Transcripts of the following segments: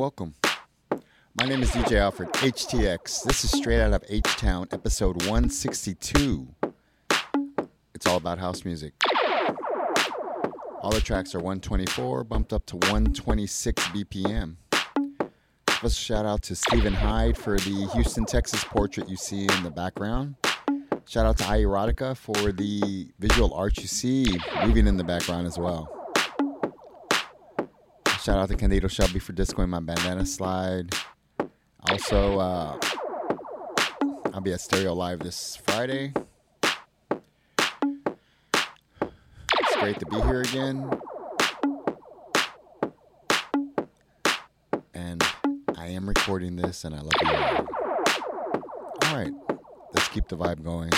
welcome. My name is DJ Alfred, HTX. This is straight out of H Town, episode 162. It's all about house music. All the tracks are 124, bumped up to 126 BPM. Special shout out to Stephen Hyde for the Houston, Texas portrait you see in the background. Shout out to iErotica for the visual art you see moving in the background as well. Shout out to Candido Shelby for discoing my bandana slide. Also, uh, I'll be at Stereo Live this Friday. It's great to be here again. And I am recording this, and I love you all. All right, let's keep the vibe going.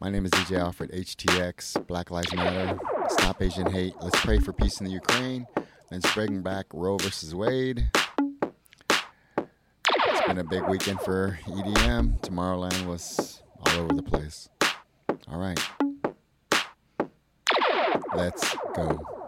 My name is DJ Alfred HTX, Black Lives Matter, Stop Asian Hate, Let's Pray for Peace in the Ukraine, Let's bring back Roe versus Wade. It's been a big weekend for EDM. Tomorrowland was all over the place. All right. Let's go.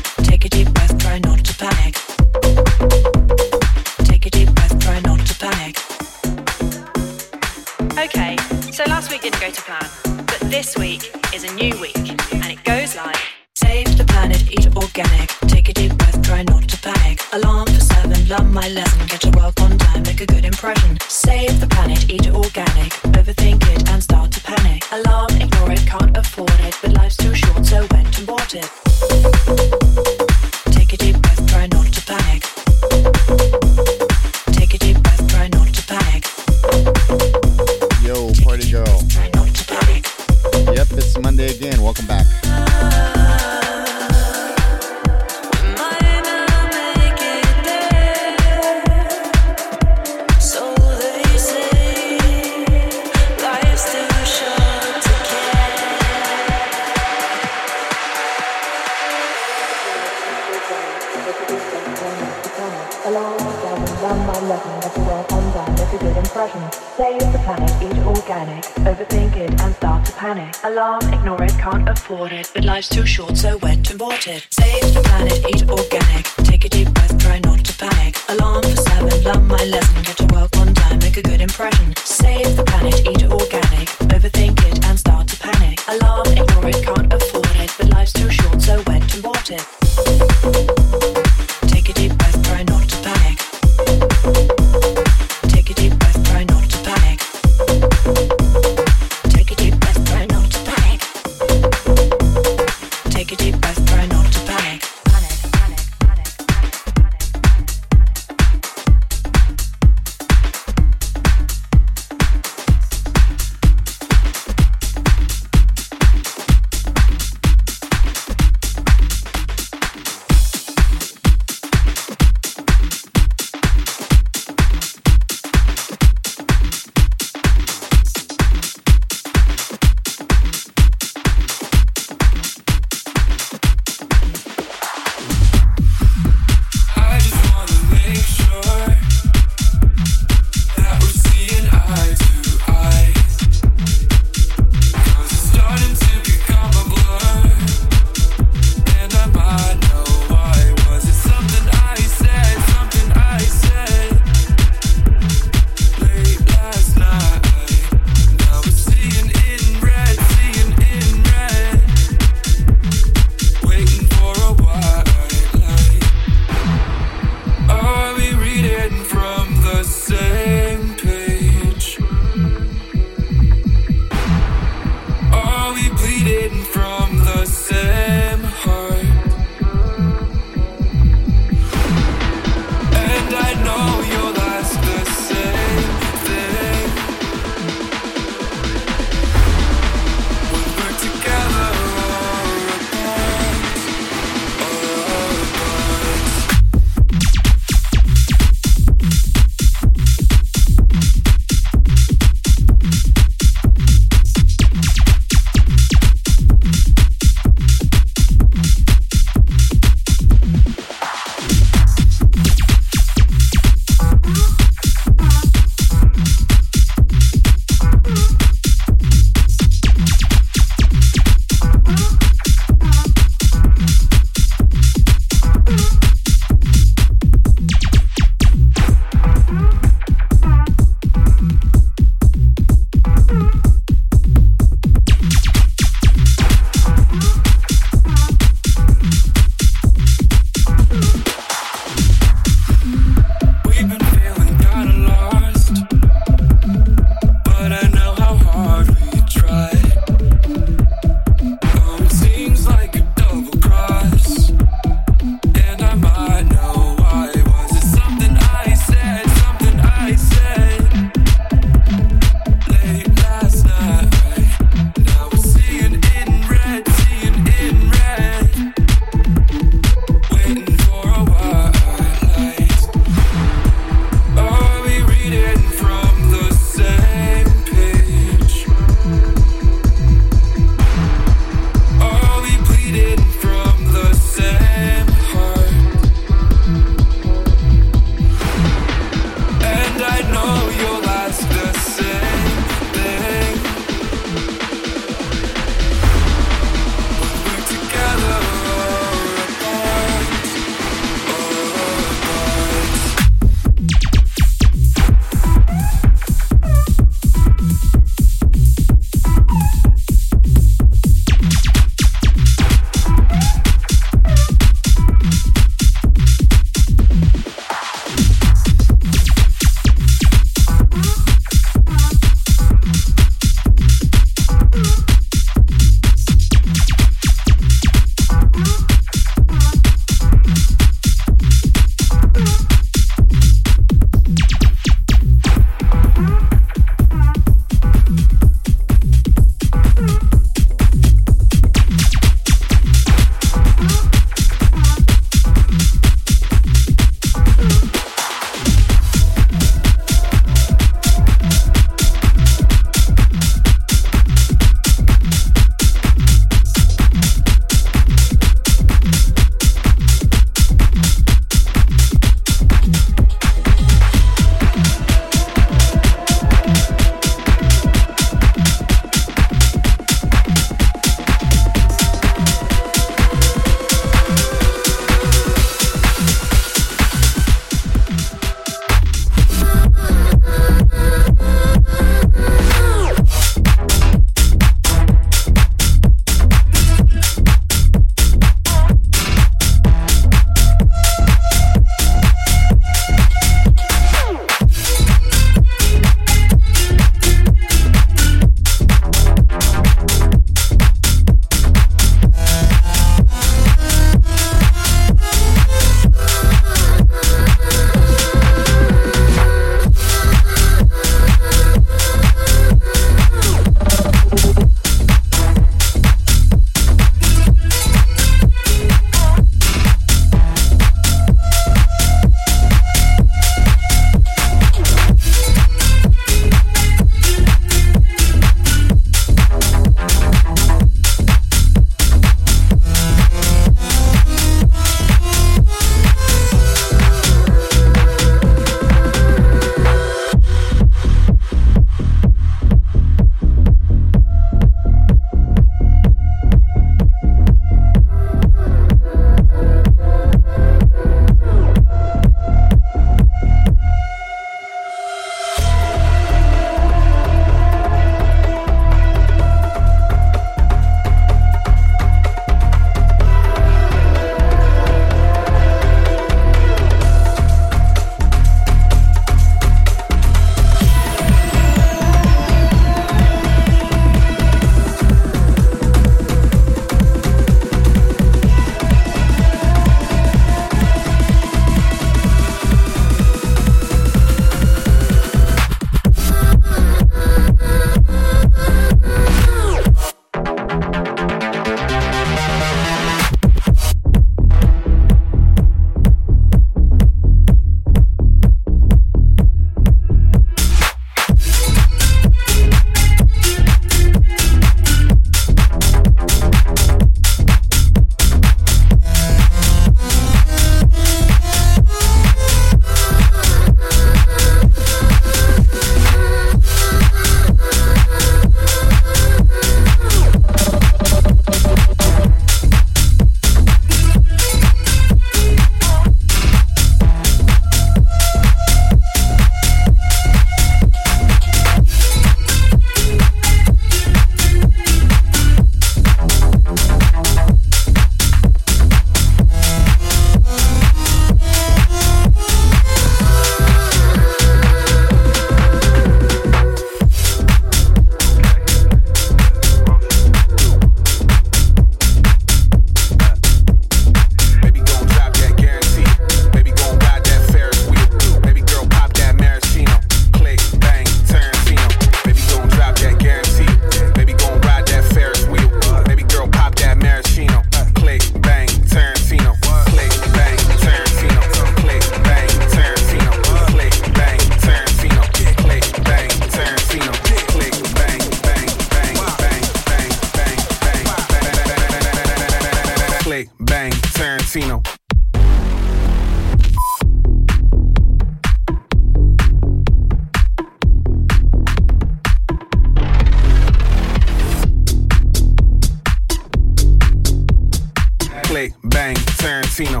Click, bang, Tarantino.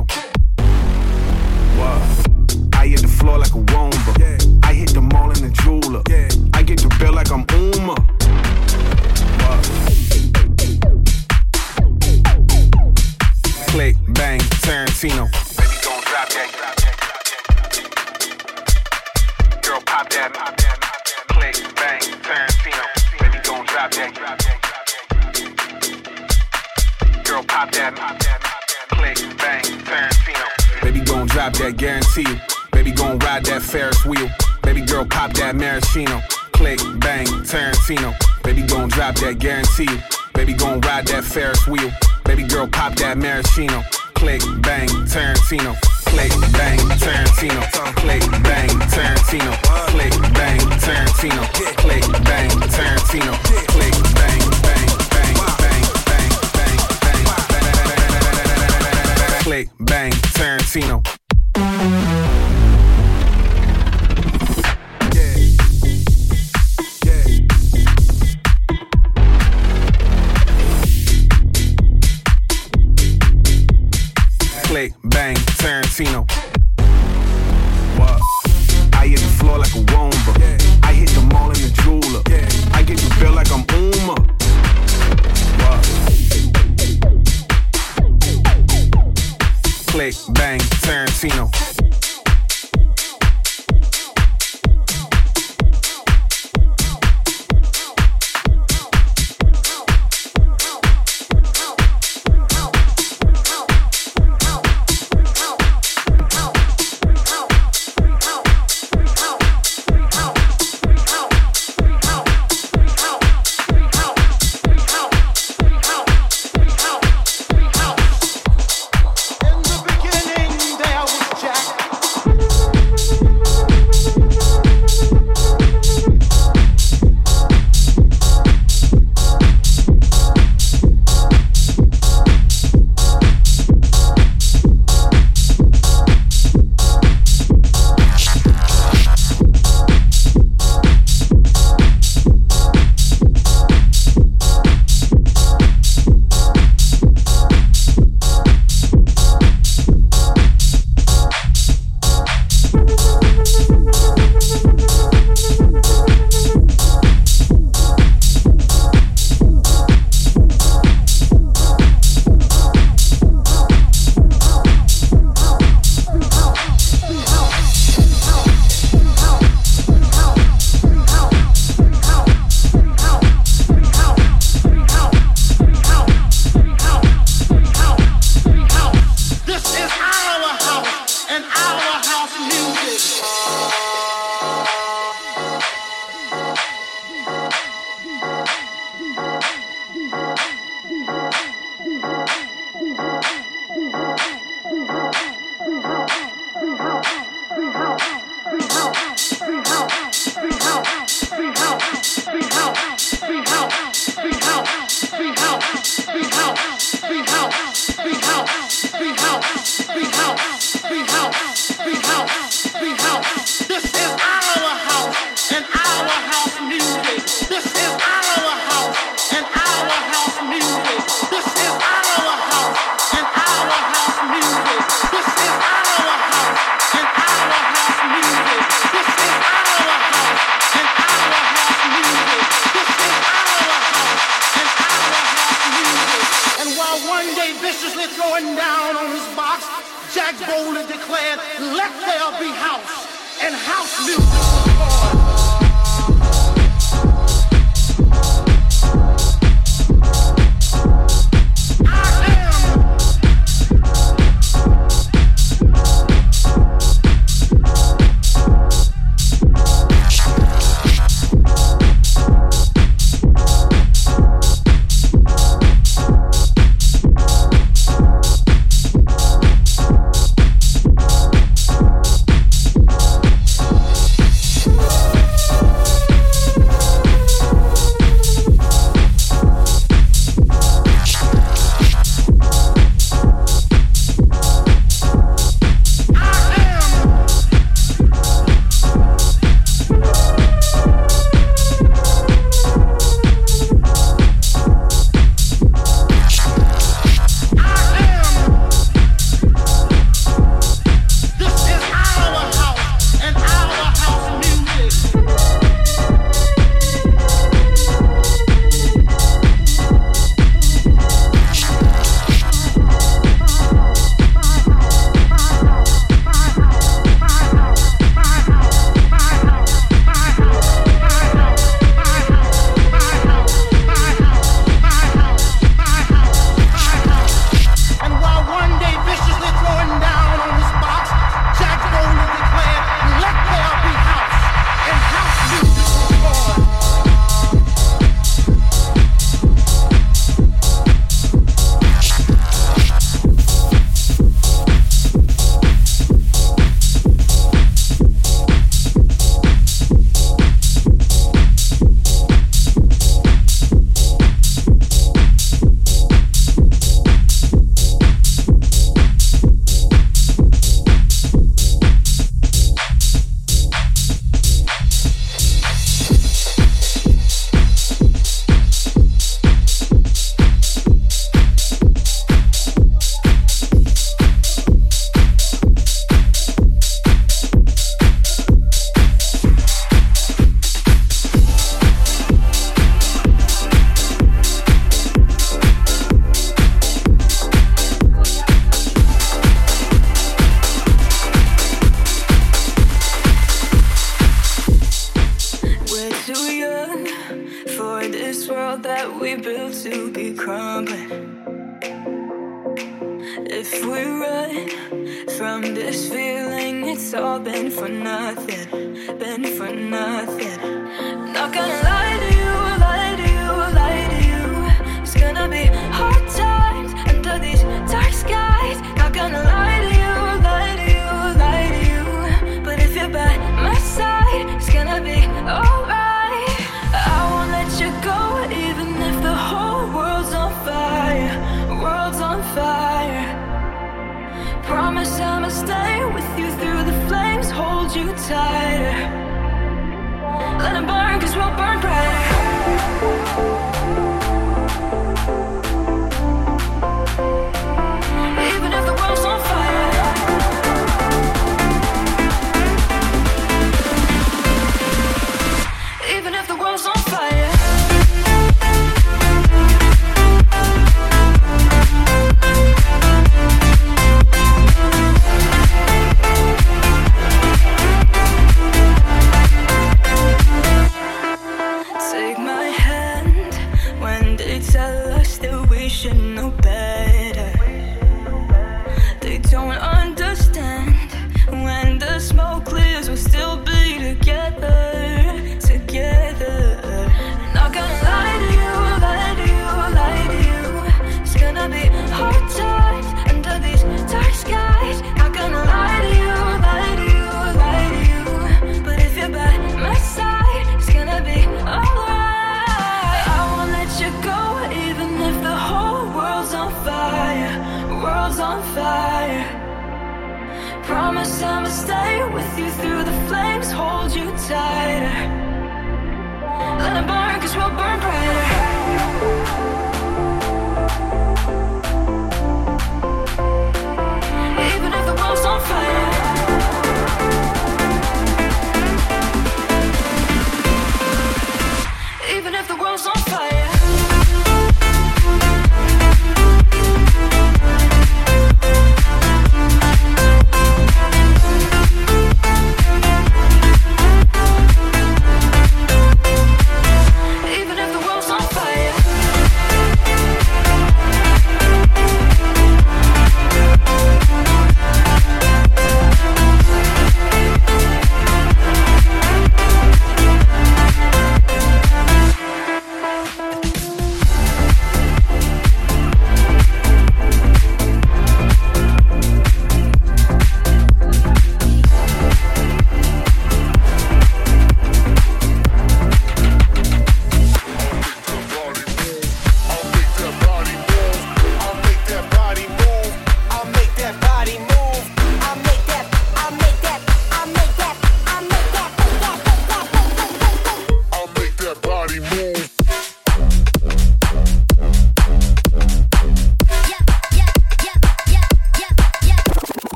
What? I hit the floor like a womba. I hit the mall in the jeweler. I get the bill like I'm Uma. What? Click, bang, Tarantino. Baby, gon' drop that. Girl, pop that. Click, bang, Tarantino. Baby, gon' drop that. Girl, pop that. Click, bang, Tarantino. Baby, gon' drop that, guarantee. Baby, gon' ride that Ferris wheel. Baby girl, pop that maraschino. Click, bang, Tarantino. Baby gon' drop that, guarantee. Baby gon' ride that Ferris wheel. Baby girl, pop that maraschino. Click, bang, Tarantino. Click, bang, Tarantino. Click, bang, Tarantino. Click, bang, Tarantino. Click, bang, Tarantino. Click, bang, Click, bang, Tarantino. Click, bang, Tarantino. What? I hit the floor like a womba. I hit the mall in the jeweler. I get the bill like I'm Uma. Click, bang, Tarantino. Declared, "Let there be house." And house music tighter. Let it burn, cause we'll burn brighter.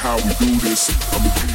How we do this.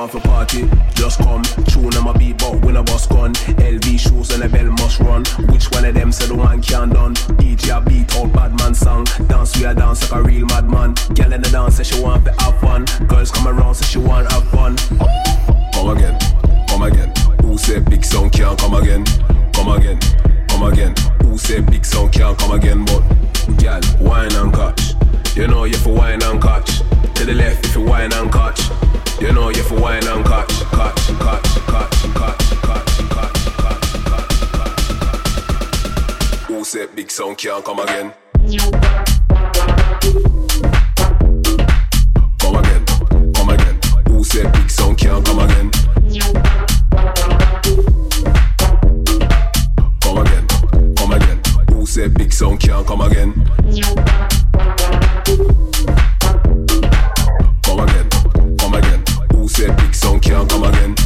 want for party, just come. Tune on my beat, but when I boss gun. LV shoes and a bell must run. Which one of them said the one can done? DJ a beat out bad man song. Dance we a dance like a real madman. Girl in the dance say she want to have fun. Girls come around say she want have fun. Come again, come again. Who said big sound can't come again? Come again, come again. Who said big sound can't come again? But girl, wine and catch. You know you for wine and catch. To the left if you wine and catch. You know you for wine and catch, catch, catch, catch, catch, catch, catch, catch, catch. Who said big sound can't come again? Come again, come again. Who said big sound can't come again? Come again, come again. Who said big sound can't come again? now come again.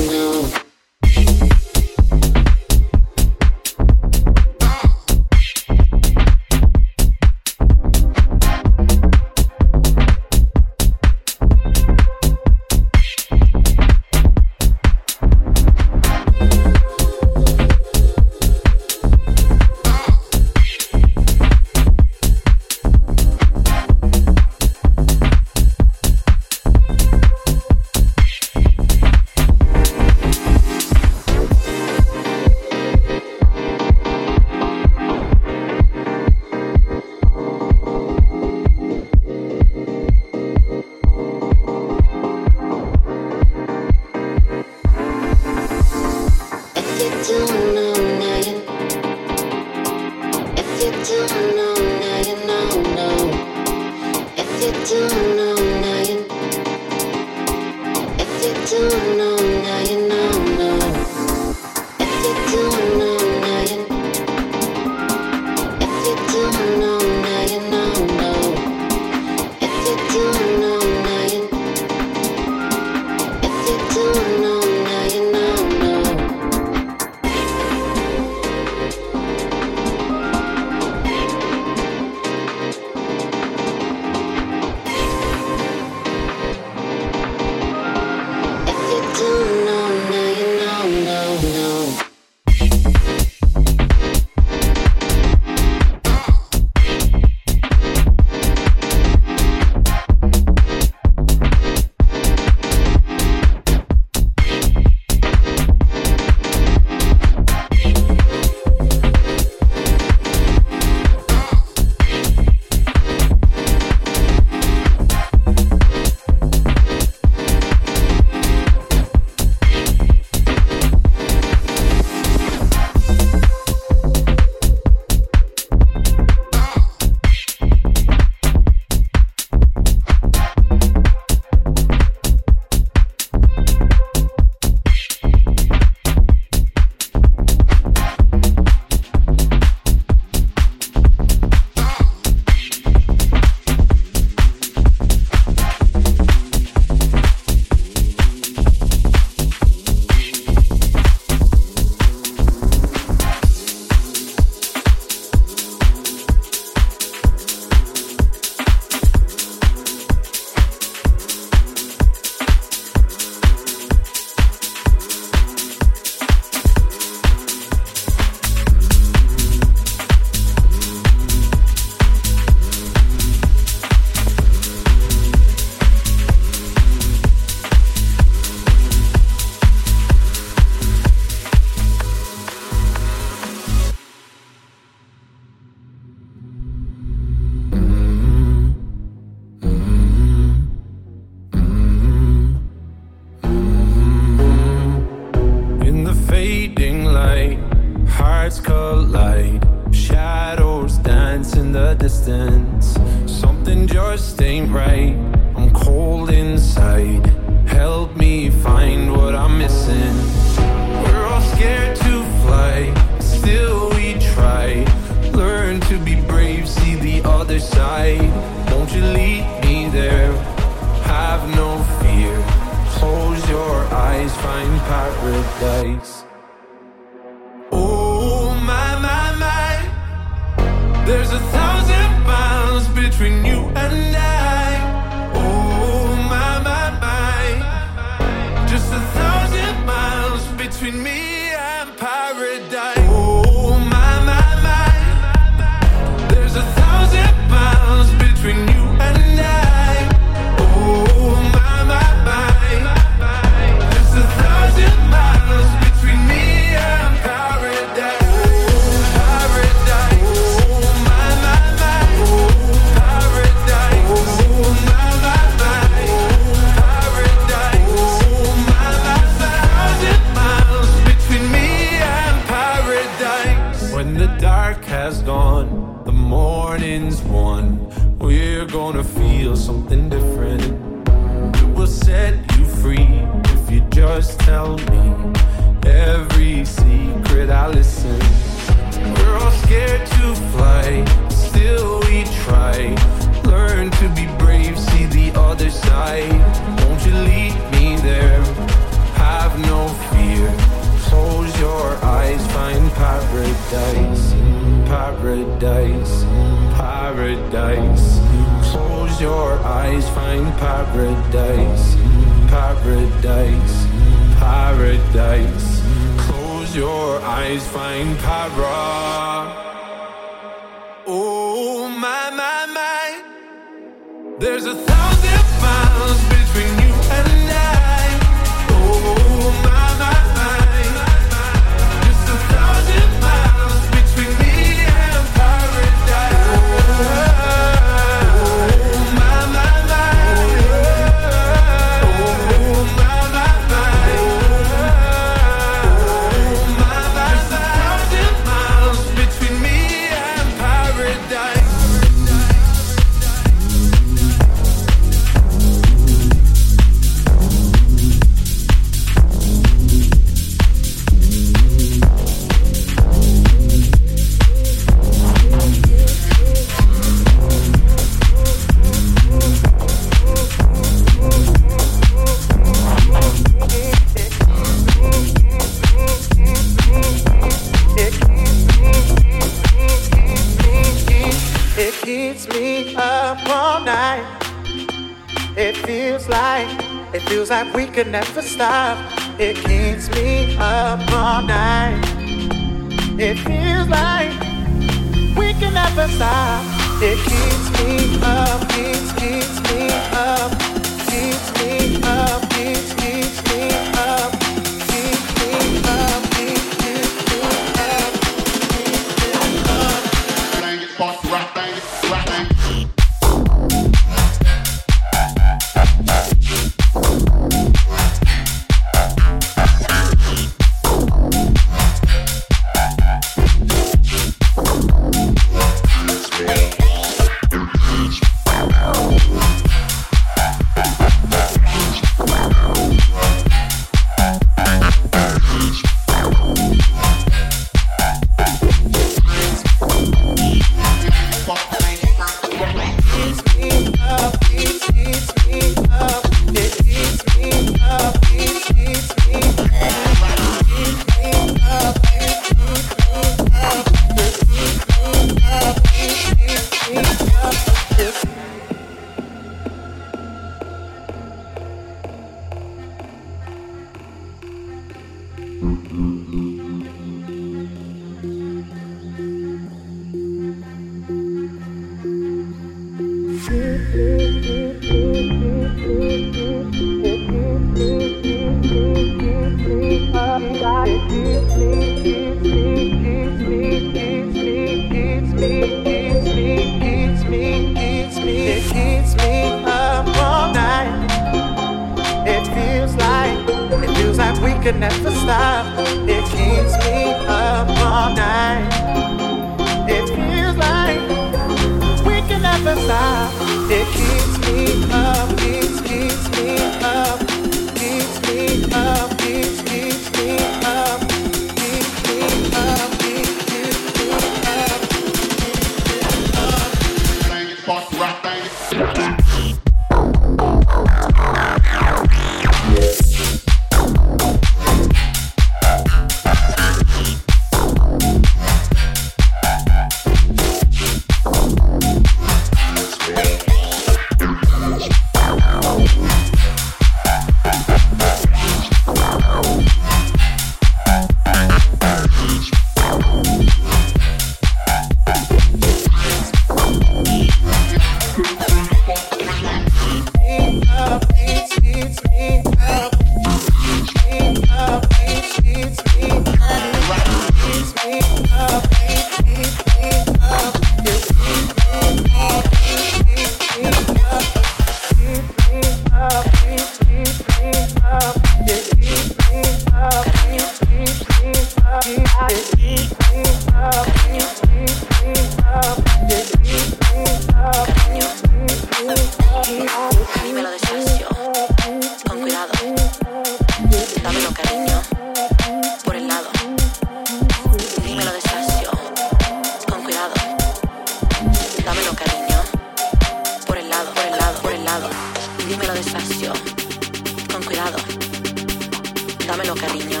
Dámelo, cariño.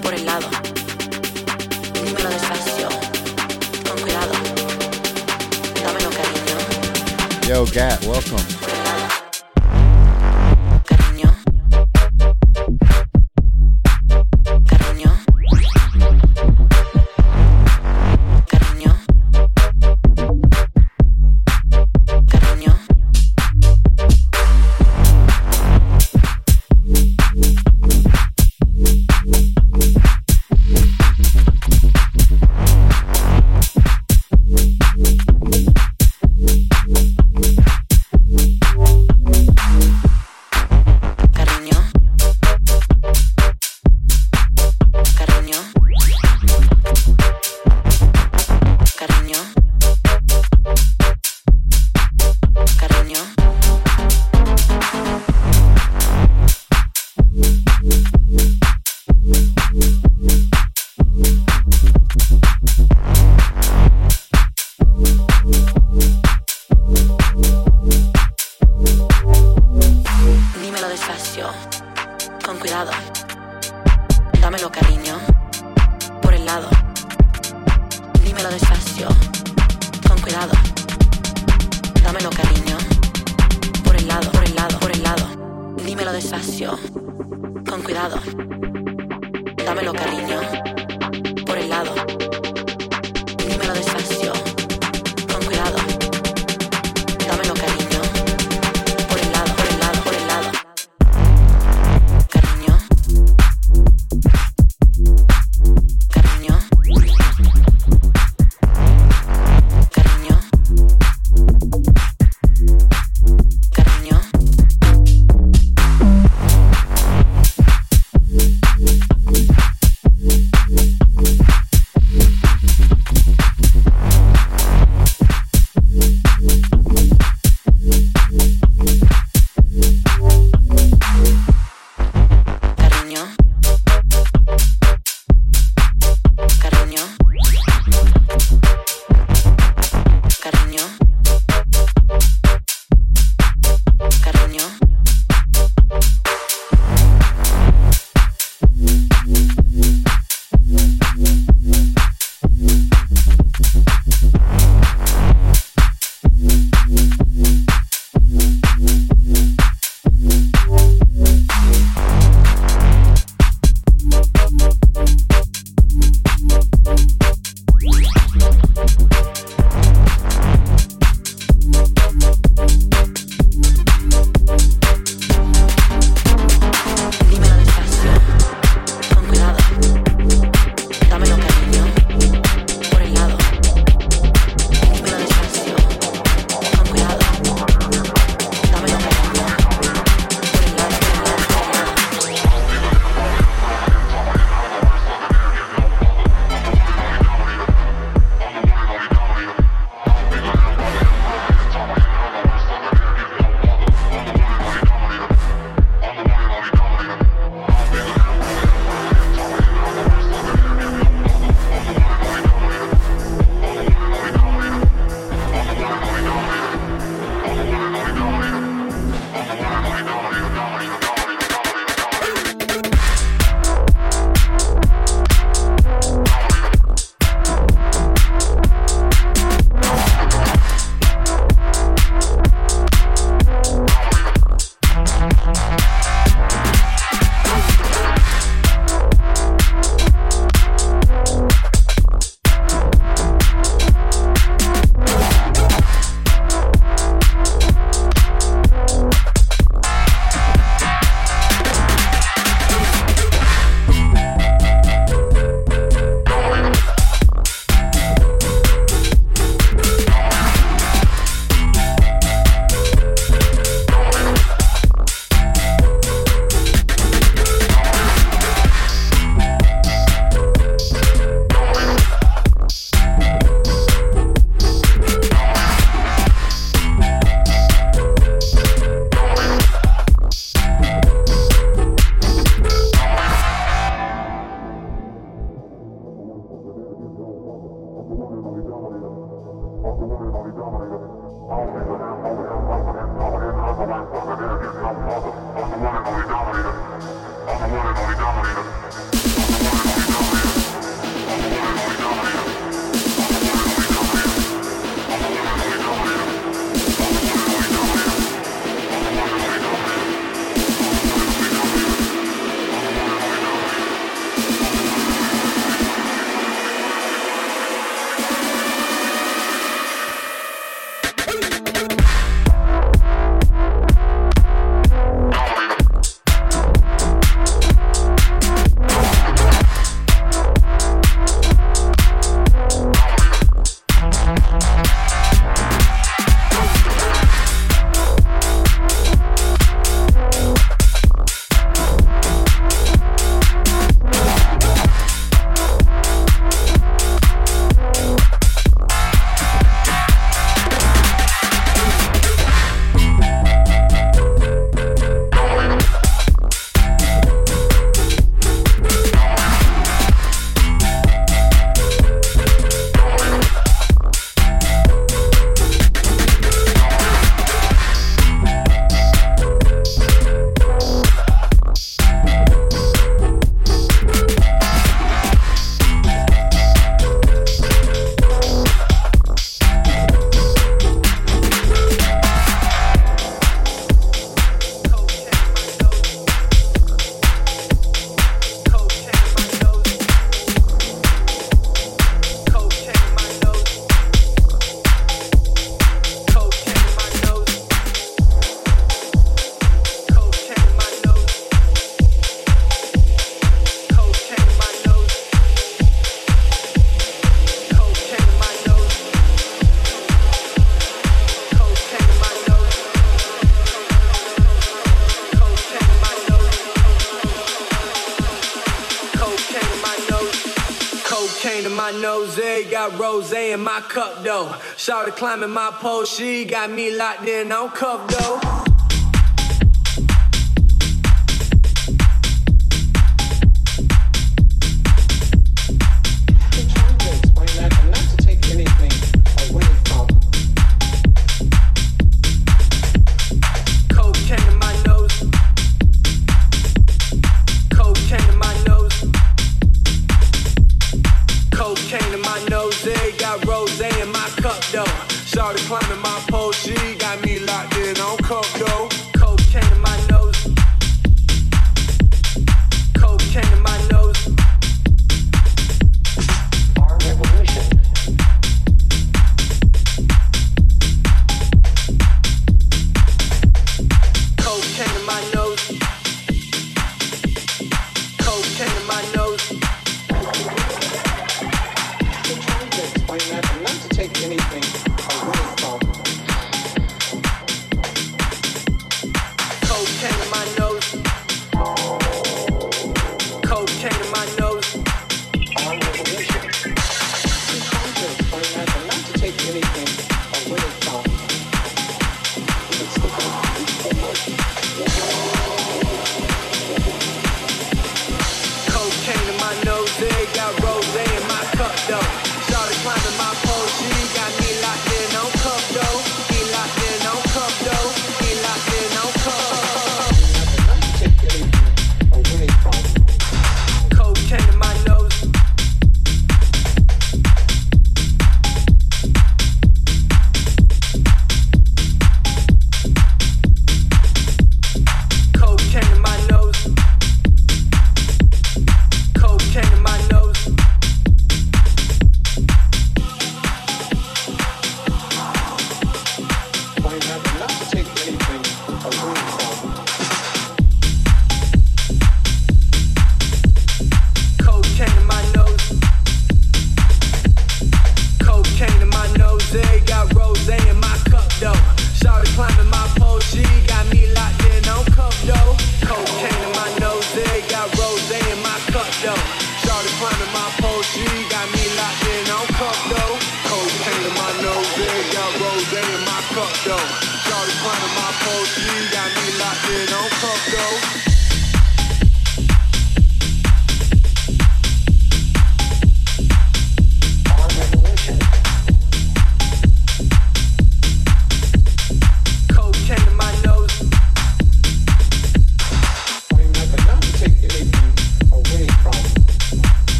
Por el lado. Con cuidado. Dámelo, cariño. Yo, Gat, welcome. Started climbing my pole, she got me locked in. I'm cuffed though.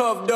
In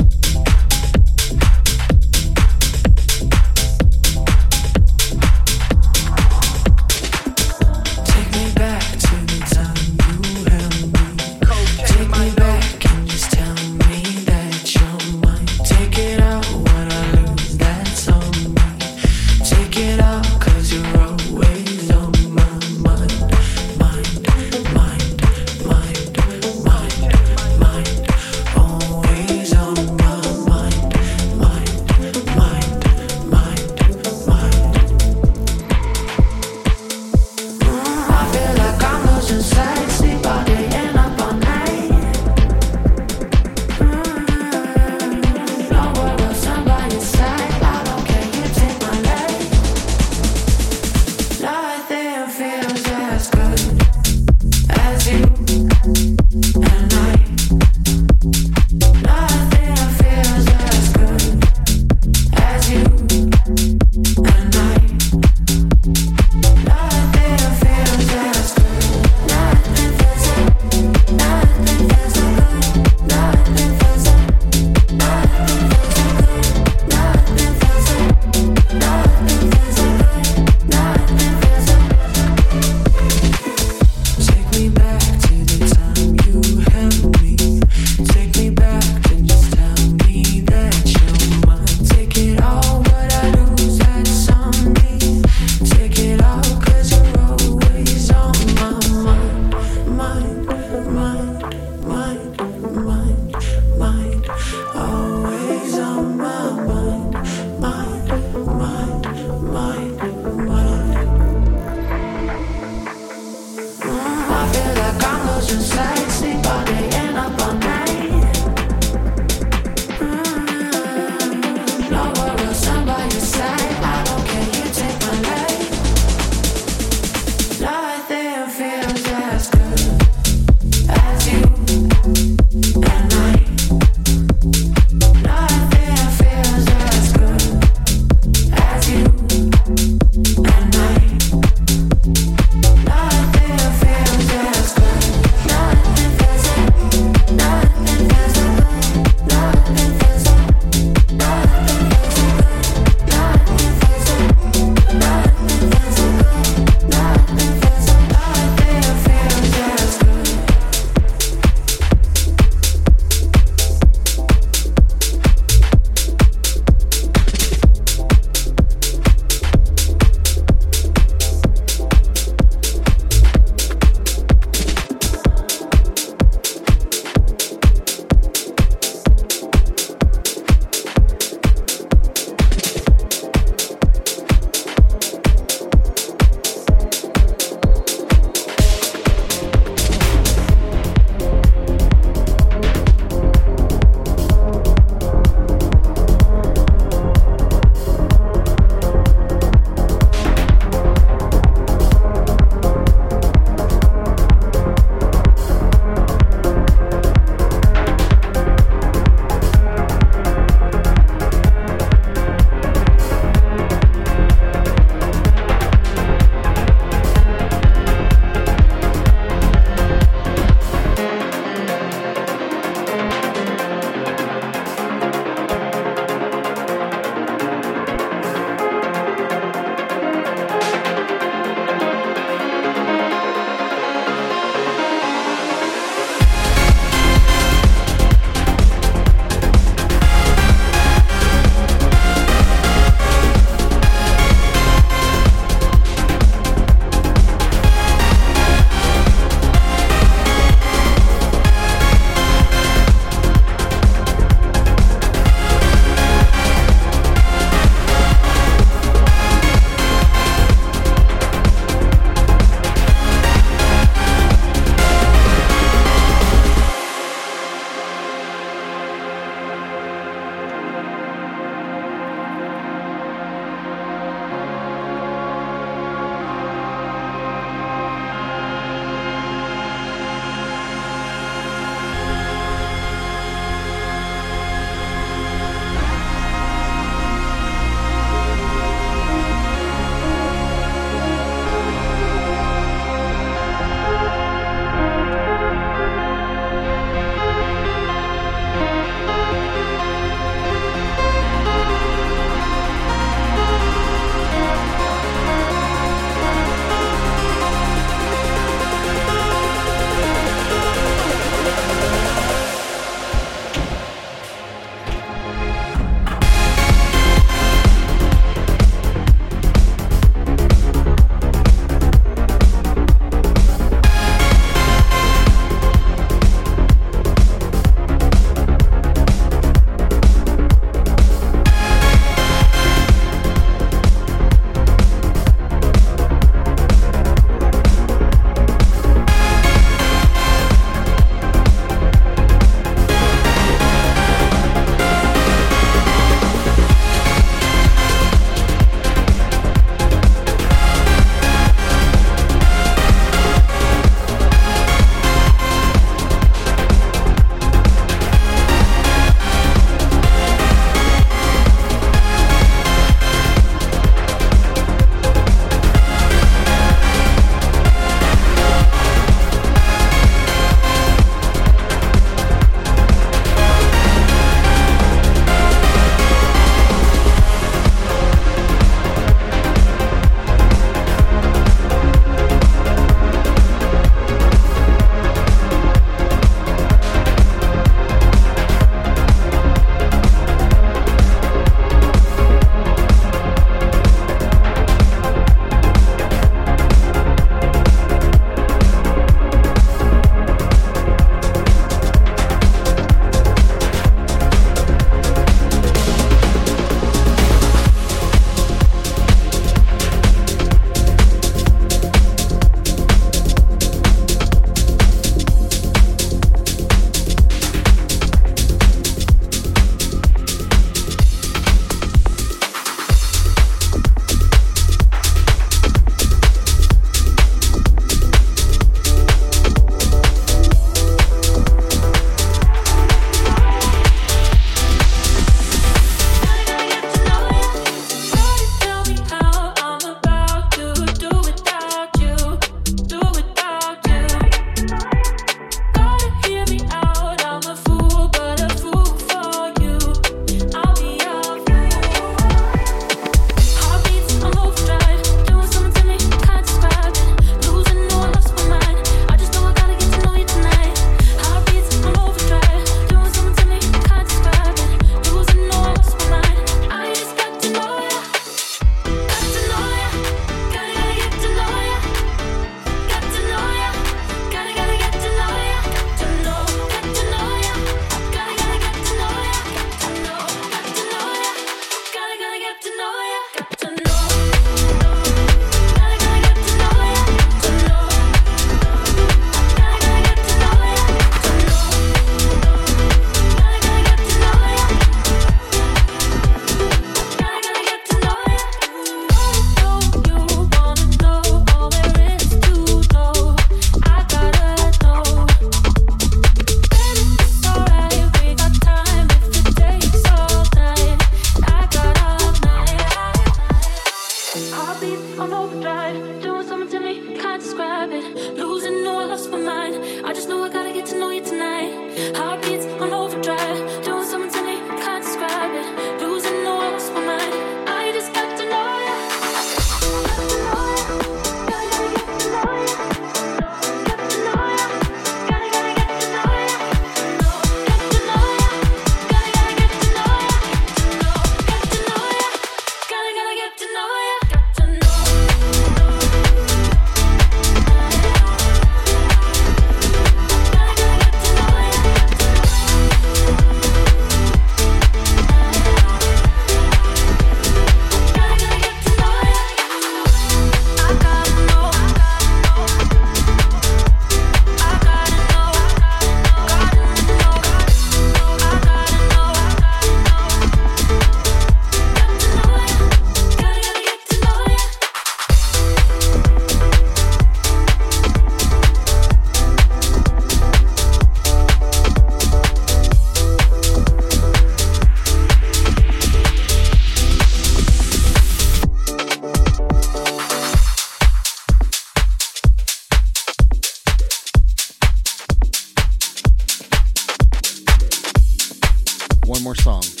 one more song.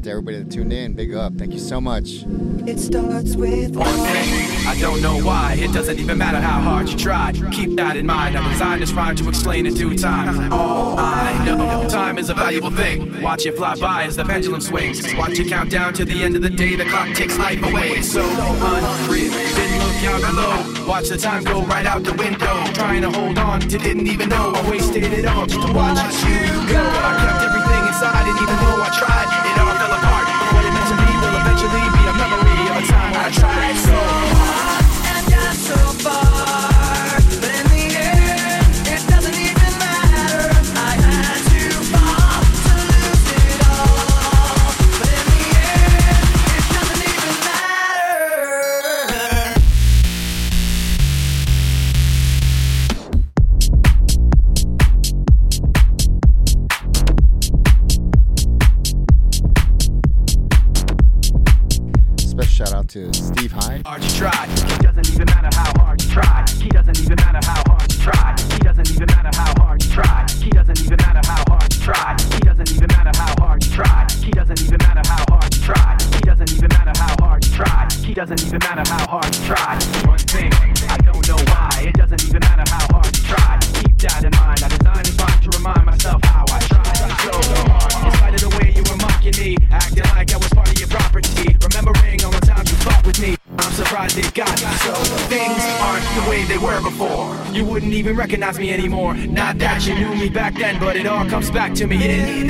out to everybody that tuned in. Big up. Thank you so much. It starts with one thing. I don't know why. It doesn't even matter how hard you try. Keep that in mind. I designed this rhyme to explain in due time. All I know, time is a valuable thing. Watch it fly by as the pendulum swings. Watch it count down to the end of the day. The clock takes life away. It's so unreal. Didn't look down below. Watch the time go right out the window. Trying to hold on to didn't even know. I wasted it all just to watch you go. I kept everything inside, didn't even know I tried. It then, but it all comes back to me.